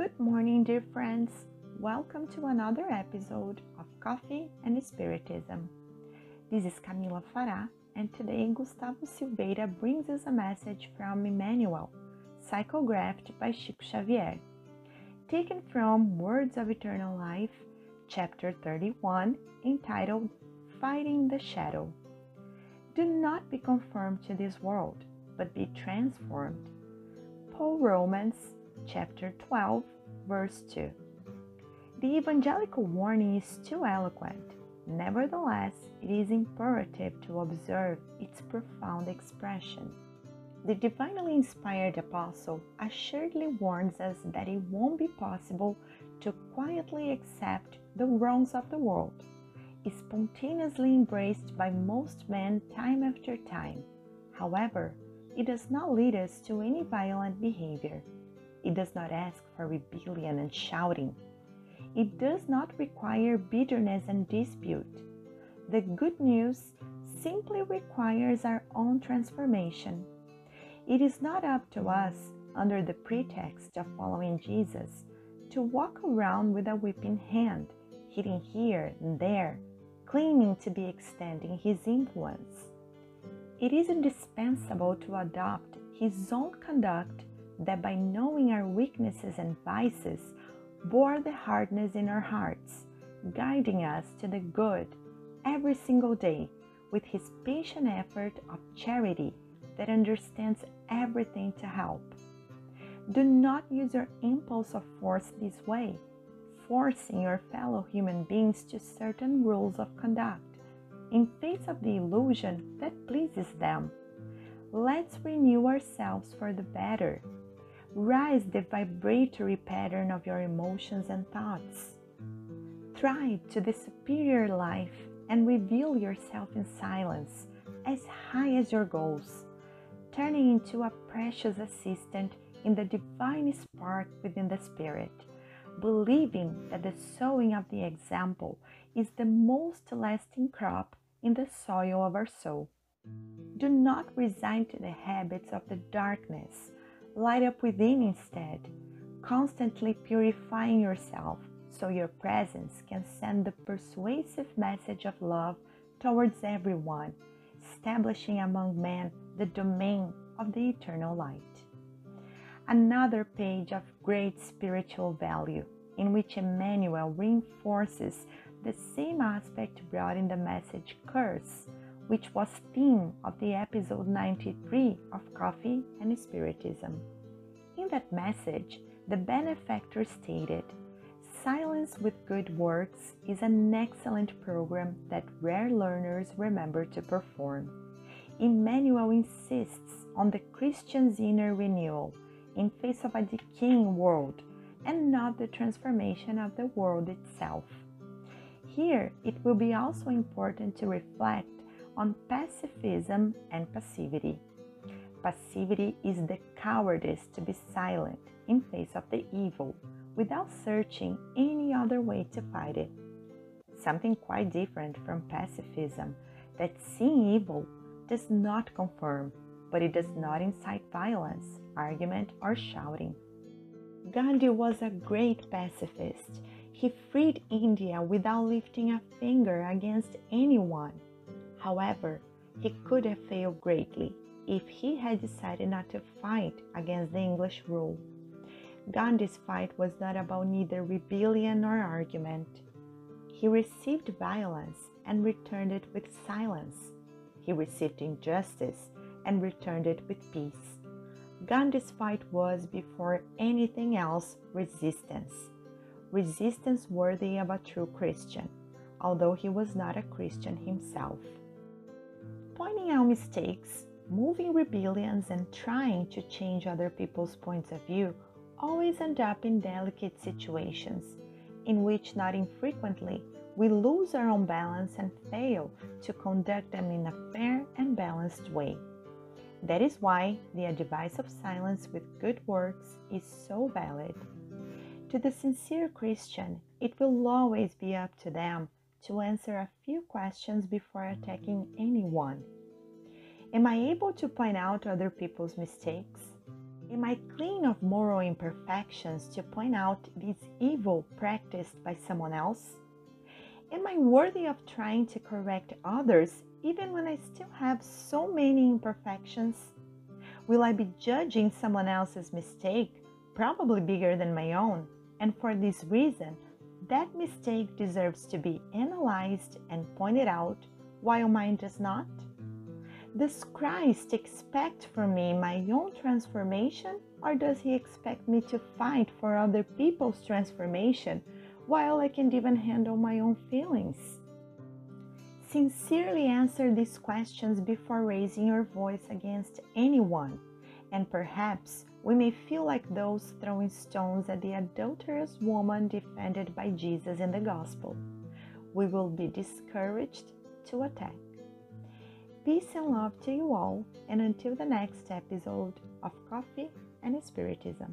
Good morning, dear friends. Welcome to another episode of Coffee and Spiritism. This is Camila Fará, and today Gustavo Silveira brings us a message from Emmanuel, psychographed by Chico Xavier, taken from Words of Eternal Life, chapter 31, entitled Fighting the Shadow. Do not be conformed to this world, but be transformed. Paul Romans chapter 12, verse 2. The evangelical warning is too eloquent. Nevertheless, it is imperative to observe its profound expression. The divinely inspired apostle assuredly warns us that it won't be possible to quietly accept the wrongs of the world, spontaneously embraced by most men time after time. However, it does not lead us to any violent behavior. It does not ask for rebellion and shouting. It does not require bitterness and dispute. The good news simply requires our own transformation. It is not up to us, under the pretext of following Jesus, to walk around with a whipping hand, hitting here and there, claiming to be extending his influence. It is indispensable to adopt his own conduct that by knowing our weaknesses and vices, bore the hardness in our hearts, guiding us to the good every single day with his patient effort of charity that understands everything to help. Do not use your impulse of force this way, forcing your fellow human beings to certain rules of conduct in face of the illusion that pleases them. Let's renew ourselves for the better Rise the vibratory pattern of your emotions and thoughts. Thrive to the superior life and reveal yourself in silence as high as your goals, turning into a precious assistant in the divine spark within the spirit, believing that the sowing of the example is the most lasting crop in the soil of our soul. Do not resign to the habits of the darkness light up within instead, constantly purifying yourself so your presence can send the persuasive message of love towards everyone, establishing among men the domain of the eternal light. Another page of great spiritual value in which Emmanuel reinforces the same aspect brought in the message curse which was theme of the episode 93 of Coffee and Spiritism. In that message, the benefactor stated, Silence with Good Works is an excellent program that rare learners remember to perform. Emmanuel insists on the Christian's inner renewal in face of a decaying world and not the transformation of the world itself. Here, it will be also important to reflect on pacifism and passivity. Passivity is the cowardice to be silent in face of the evil without searching any other way to fight it. Something quite different from pacifism that seeing evil does not confirm, but it does not incite violence, argument, or shouting. Gandhi was a great pacifist. He freed India without lifting a finger against anyone. However, he could have failed greatly if he had decided not to fight against the English rule. Gandhi's fight was not about neither rebellion nor argument. He received violence and returned it with silence. He received injustice and returned it with peace. Gandhi's fight was, before anything else, resistance. Resistance worthy of a true Christian, although he was not a Christian himself pointing out mistakes, moving rebellions, and trying to change other people's points of view always end up in delicate situations in which not infrequently we lose our own balance and fail to conduct them in a fair and balanced way. That is why the advice of silence with good works is so valid. To the sincere Christian, it will always be up to them to answer a few questions before attacking anyone. Am I able to point out other people's mistakes? Am I clean of moral imperfections to point out this evil practiced by someone else? Am I worthy of trying to correct others even when I still have so many imperfections? Will I be judging someone else's mistake, probably bigger than my own, and for this reason, that mistake deserves to be analyzed and pointed out while mine does not? Does Christ expect from me my own transformation, or does he expect me to fight for other people's transformation while I can't even handle my own feelings? Sincerely answer these questions before raising your voice against anyone, and perhaps we may feel like those throwing stones at the adulterous woman defended by Jesus in the Gospel. We will be discouraged to attack. Peace and love to you all, and until the next episode of Coffee and Spiritism.